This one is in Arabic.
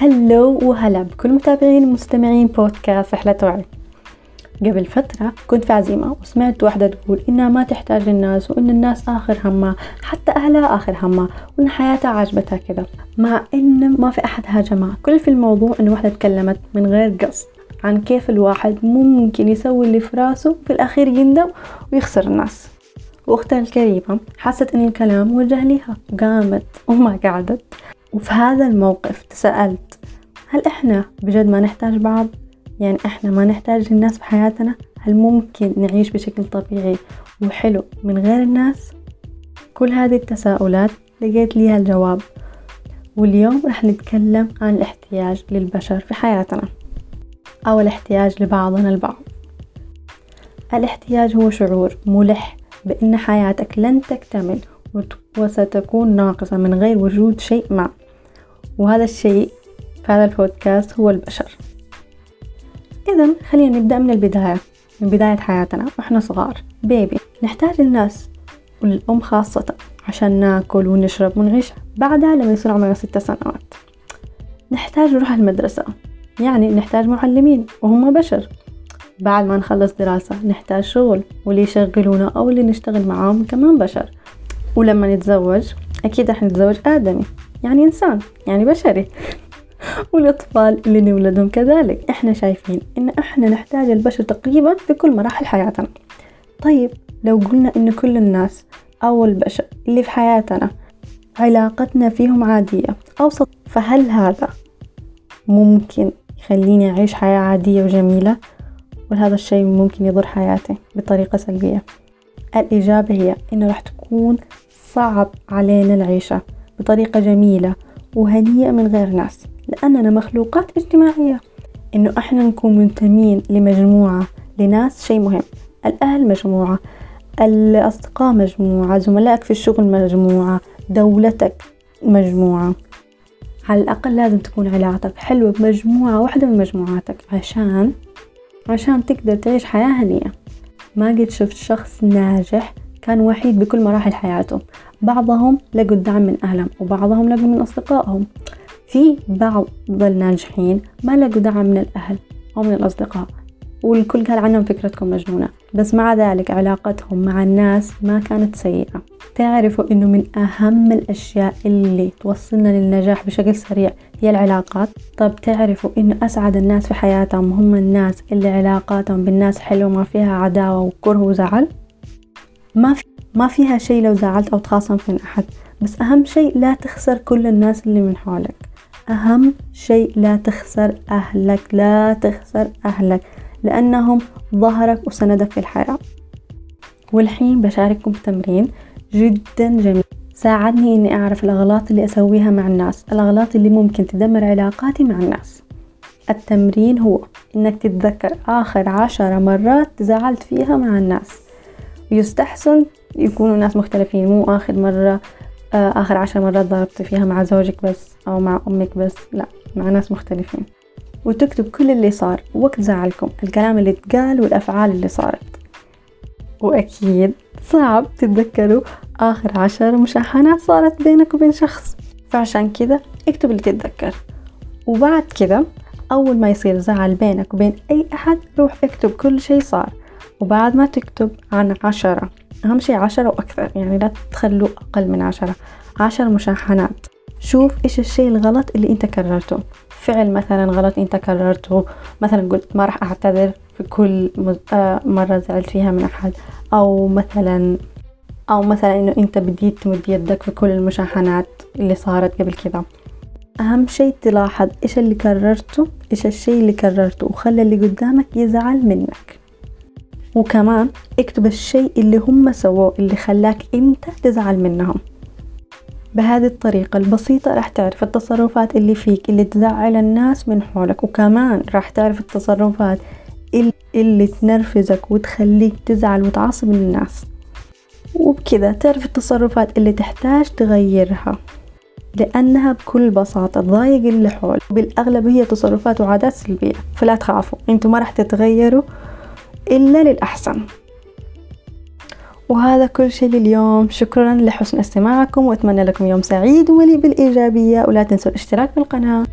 هلو وهلا بكل متابعين ومستمعين بودكاست رحلة وعي. قبل فترة كنت في عزيمة وسمعت واحدة تقول إنها ما تحتاج للناس وإن الناس آخر همها حتى أهلها آخر همها وإن حياتها عجبتها كذا. مع إن ما في أحد هاجمها. كل في الموضوع إن واحدة تكلمت من غير قصد عن كيف الواحد ممكن يسوي اللي في راسه في الأخير يندم ويخسر الناس. وأختها الكريمة حست إن الكلام وجه لها وقامت وما قعدت. وفي هذا الموقف تسألت هل إحنا بجد ما نحتاج بعض؟ يعني إحنا ما نحتاج الناس في حياتنا؟ هل ممكن نعيش بشكل طبيعي وحلو من غير الناس؟ كل هذه التساؤلات لقيت ليها الجواب واليوم رح نتكلم عن الاحتياج للبشر في حياتنا أو الاحتياج لبعضنا البعض الاحتياج هو شعور ملح بأن حياتك لن تكتمل وستكون ناقصة من غير وجود شيء ما وهذا الشيء في هذا البودكاست هو البشر. إذا خلينا نبدأ من البداية من بداية حياتنا وإحنا صغار بيبي نحتاج الناس والأم خاصة عشان ناكل ونشرب ونعيش بعدها لما يصير عمرنا ست سنوات. نحتاج نروح المدرسة يعني نحتاج معلمين وهم بشر. بعد ما نخلص دراسة نحتاج شغل واللي يشغلونا أو اللي نشتغل معاهم كمان بشر. ولما نتزوج أكيد رح نتزوج آدمي يعني إنسان يعني بشري. والأطفال اللي نولدهم كذلك. إحنا شايفين إن إحنا نحتاج البشر تقريبا في كل مراحل حياتنا. طيب لو قلنا إن كل الناس أو البشر اللي في حياتنا علاقتنا فيهم عادية أو سطح فهل هذا ممكن يخليني أعيش حياة عادية وجميلة؟ ولا هذا الشيء ممكن يضر حياتي بطريقة سلبية. الإجابة هي إنه راح تكون صعب علينا العيشة بطريقة جميلة وهنيئة من غير ناس لأننا مخلوقات اجتماعية. إنه إحنا نكون منتمين لمجموعة لناس شيء مهم. الأهل مجموعة الأصدقاء مجموعة زملائك في الشغل مجموعة دولتك مجموعة. على الأقل لازم تكون علاقتك حلوة بمجموعة واحدة من مجموعاتك عشان عشان تقدر تعيش حياة هنية ما قد شفت شخص ناجح كان وحيد بكل مراحل حياته. بعضهم لقوا الدعم من أهلهم وبعضهم لقوا من أصدقائهم. في بعض الناجحين ما لقوا دعم من الأهل أو من الأصدقاء. والكل قال عنهم فكرتكم مجنونة. بس مع ذلك علاقتهم مع الناس ما كانت سيئة. تعرفوا إنه من أهم الأشياء اللي توصلنا للنجاح بشكل سريع هي العلاقات. طب تعرفوا إنه أسعد الناس في حياتهم هم الناس اللي علاقاتهم بالناس حلوة ما فيها عداوة وكره وزعل؟ ما في ما فيها شيء لو زعلت أو تخاصمت من أحد بس أهم شيء لا تخسر كل الناس اللي من حولك. أهم شيء لا تخسر أهلك لا تخسر أهلك لأنهم ظهرك وسندك في الحياة. والحين بشارككم بتمرين جدا جميل. ساعدني إني أعرف الأغلاط اللي أسويها مع الناس الأغلاط اللي ممكن تدمر علاقاتي مع الناس. التمرين هو إنك تتذكر آخر عشر مرات زعلت فيها مع الناس. يستحسن يكونوا ناس مختلفين مو آخر مرة آخر عشر مرات ضربت فيها مع زوجك بس أو مع أمك بس لا مع ناس مختلفين. وتكتب كل اللي صار وقت زعلكم الكلام اللي اتقال والأفعال اللي صارت. وأكيد صعب تتذكروا آخر عشر مشاحنات صارت بينك وبين شخص. فعشان كذا اكتب اللي تتذكر. وبعد كذا أول ما يصير زعل بينك وبين أي أحد روح اكتب كل شي صار. وبعد ما تكتب عن عشرة أهم شي عشرة وأكثر يعني لا تخلوا أقل من عشرة. عشر مشاحنات. شوف إيش الشي الغلط اللي أنت كررته. فعل مثلا غلط أنت كررته. مثلا قلت ما راح أعتذر في كل آه، مرة زعلت فيها من أحد. أو مثلا أو مثلا إنه أنت بديت تمد يدك في كل المشاحنات اللي صارت قبل كذا. أهم شي تلاحظ إيش اللي كررته إيش الشي اللي كررته وخلى اللي قدامك يزعل منك. وكمان اكتب الشي اللي هم سووه اللي خلاك أنت تزعل منهم. بهذه الطريقة البسيطة راح تعرف التصرفات اللي فيك اللي تزعل الناس من حولك وكمان راح تعرف التصرفات اللي تنرفزك وتخليك تزعل وتعصب الناس. وبكذا تعرف التصرفات اللي تحتاج تغيرها لأنها بكل بساطة تضايق اللي حول بالأغلب هي تصرفات وعادات سلبية فلا تخافوا أنتوا ما راح تتغيروا. إلا للأحسن. وهذا كل شيء لليوم. شكرا لحسن استماعكم وأتمنى لكم يوم سعيد ومليء بالإيجابية ولا تنسوا الاشتراك بالقناة.